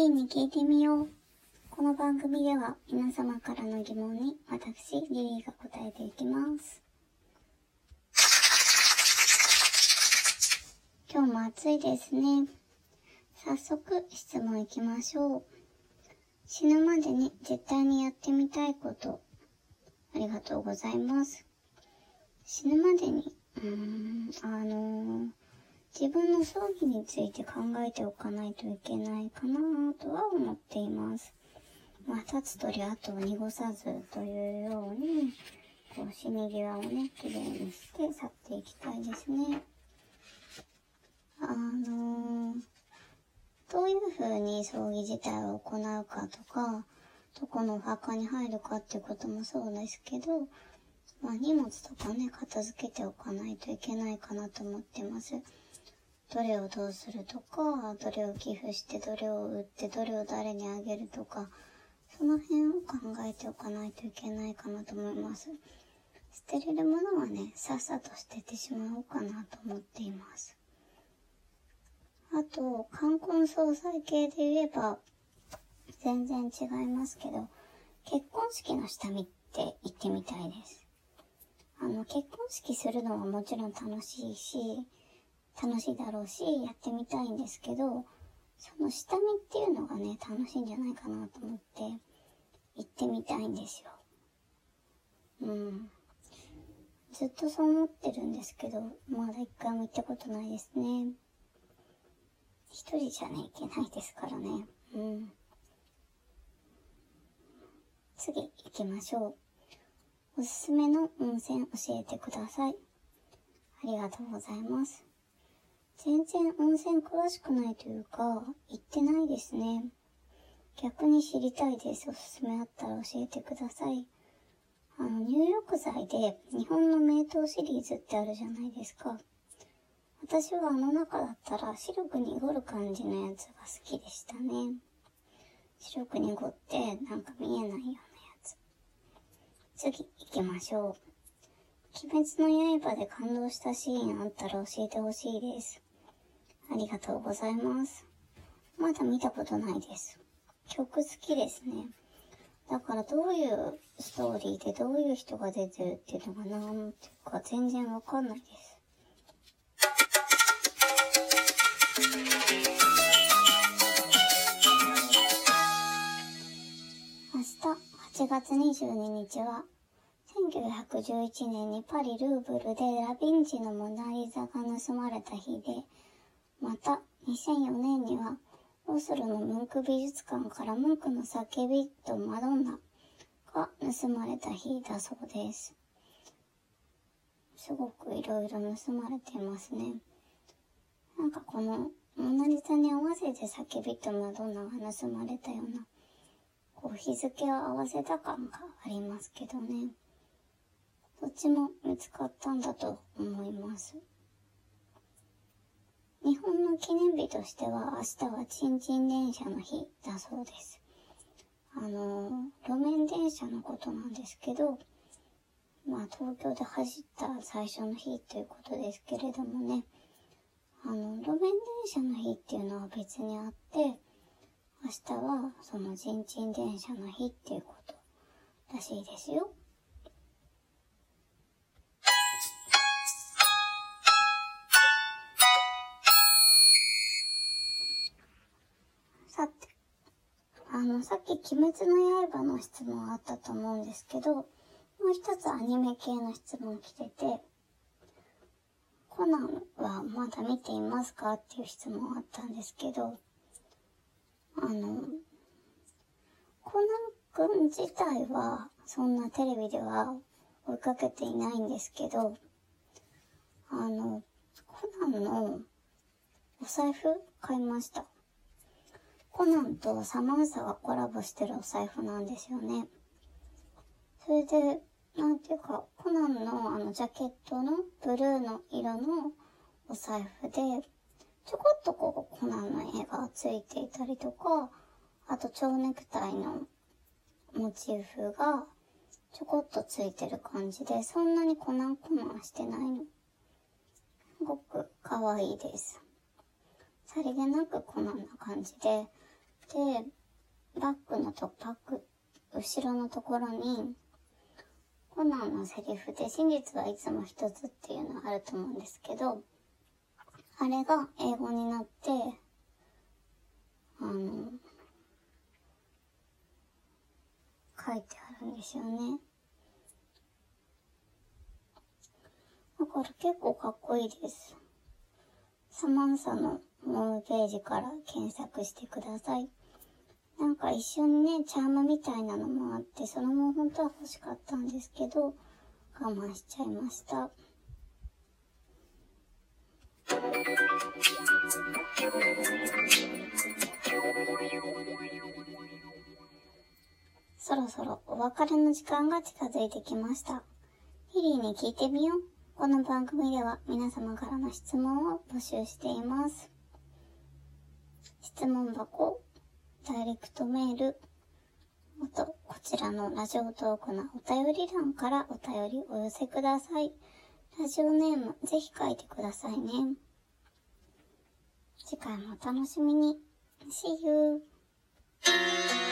リンに聞いてみよう。この番組では皆様からの疑問に私、リリーが答えていきます。今日も暑いですね。早速質問いきましょう。死ぬまでに絶対にやってみたいこと。ありがとうございます。死ぬまでに、うーん、あのー自分の葬儀について考えておかないといけないかなとは思っています。まあ、立つ鳥後を濁さずというように、こう、死に際をね、綺麗にして去っていきたいですね。あのーどういう風に葬儀自体を行うかとか、どこのお墓に入るかってこともそうですけど、まあ荷物とかね、片付けておかないといけないかなと思ってます。どれをどうするとか、どれを寄付して、どれを売って、どれを誰にあげるとか、その辺を考えておかないといけないかなと思います。捨てれるものはね、さっさと捨ててしまおうかなと思っています。あと、冠婚葬祭系で言えば、全然違いますけど、結婚式の下見って行ってみたいです。あの、結婚式するのはもちろん楽しいし、楽しいだろうし、やってみたいんですけど、その下見っていうのがね、楽しいんじゃないかなと思って、行ってみたいんですよ。うん。ずっとそう思ってるんですけど、まだ一回も行ったことないですね。一人じゃね、いけないですからね。うん。次行きましょう。おすすめの温泉教えてください。ありがとうございます。全然温泉詳しくないというか、行ってないですね。逆に知りたいです。おすすめあったら教えてください。あの、入浴剤で日本の名湯シリーズってあるじゃないですか。私はあの中だったら白く濁る感じのやつが好きでしたね。白く濁ってなんか見えないようなやつ。次行きましょう。鬼滅の刃で感動したシーンあったら教えてほしいです。ありがとうございます。まだ見たことないです。曲好きですね。だからどういうストーリーでどういう人が出てるっていうのがなんていうか全然わかんないです。明日8月22日は1911年にパリ・ルーブルでダ・ヴィンチのモナリザが盗まれた日で、また2004年にはオスロのムンク美術館からムンクの叫びとマドンナが盗まれた日だそうです。すごくいろいろ盗まれていますね。なんかこのモナリザに合わせて叫びとマドンナが盗まれたような、こう日付を合わせた感がありますけどね。どっちも見つかったんだと思います。日本の記念日としては明日はチンチン電車の日だそうです。あの、路面電車のことなんですけど、まあ東京で走った最初の日ということですけれどもね、あの、路面電車の日っていうのは別にあって、明日はそのチンチン電車の日っていうことらしいですよ。さっき鬼滅の刃の質問あったと思うんですけど、もう一つアニメ系の質問来てて、コナンはまだ見ていますかっていう質問あったんですけど、あの、コナン君自体はそんなテレビでは追いかけていないんですけど、あの、コナンのお財布買いました。コナンとサマンサがコラボしてるお財布なんですよね。それで、なんていうか、コナンのあのジャケットのブルーの色のお財布で、ちょこっとこうコナンの絵がついていたりとか、あと蝶ネクタイのモチーフがちょこっとついてる感じで、そんなにコナンコナンしてないの。すごく可愛いです。さりげなくコナンな感じで、て、バックのと、バック、後ろのところに、コナンのセリフで真実はいつも一つっていうのがあると思うんですけど、あれが英語になって、あの、書いてあるんですよね。だから結構かっこいいです。サマンサのホームページから検索してください。なんか一緒にね、チャームみたいなのもあって、それも本当は欲しかったんですけど、我慢しちゃいました。そろそろお別れの時間が近づいてきました。ヒリーに聞いてみよう。この番組では皆様からの質問を募集しています。質問箱、ダイレクトメール、あと、こちらのラジオトークのお便り欄からお便りお寄せください。ラジオネーム、ぜひ書いてくださいね。次回もお楽しみに。See you!